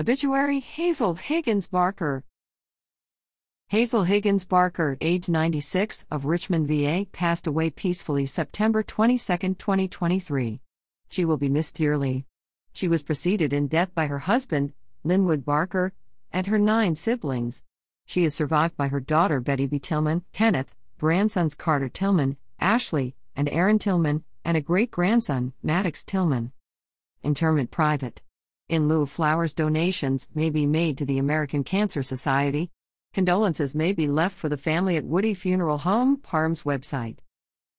Obituary Hazel Higgins Barker. Hazel Higgins Barker, age 96, of Richmond, VA, passed away peacefully September 22, 2023. She will be missed dearly. She was preceded in death by her husband, Linwood Barker, and her nine siblings. She is survived by her daughter Betty B. Tilman, Kenneth, grandsons Carter Tilman, Ashley, and Aaron Tilman, and a great grandson, Maddux Tilman. Interment private. In lieu of flowers, donations may be made to the American Cancer Society. Condolences may be left for the family at Woody Funeral Home, Parham's website.